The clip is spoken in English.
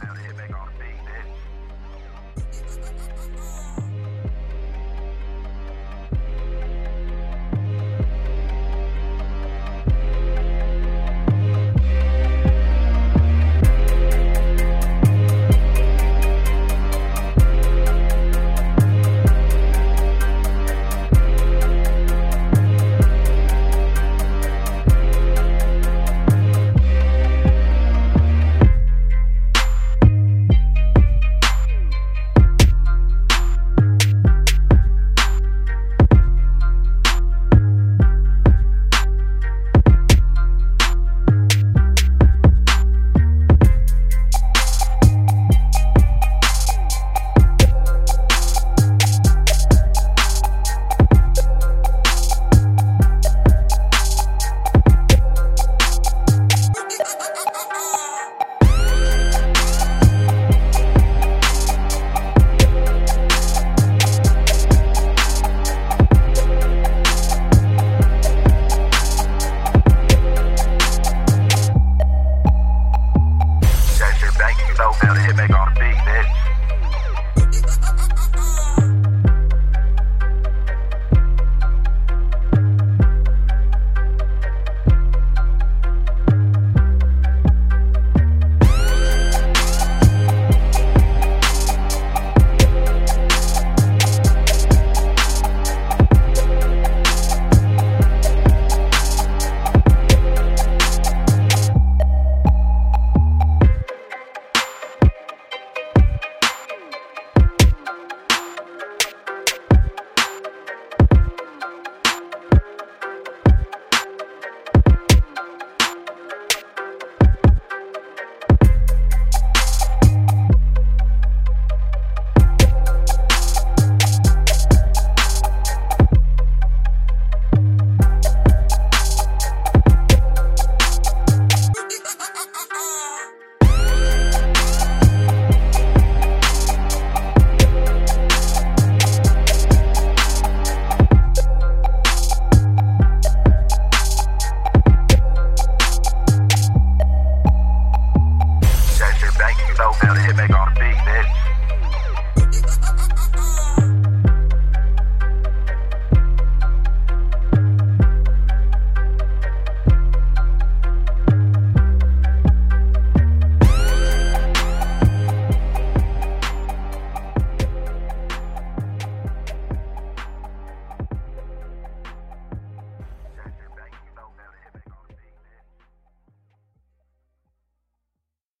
man, hit back on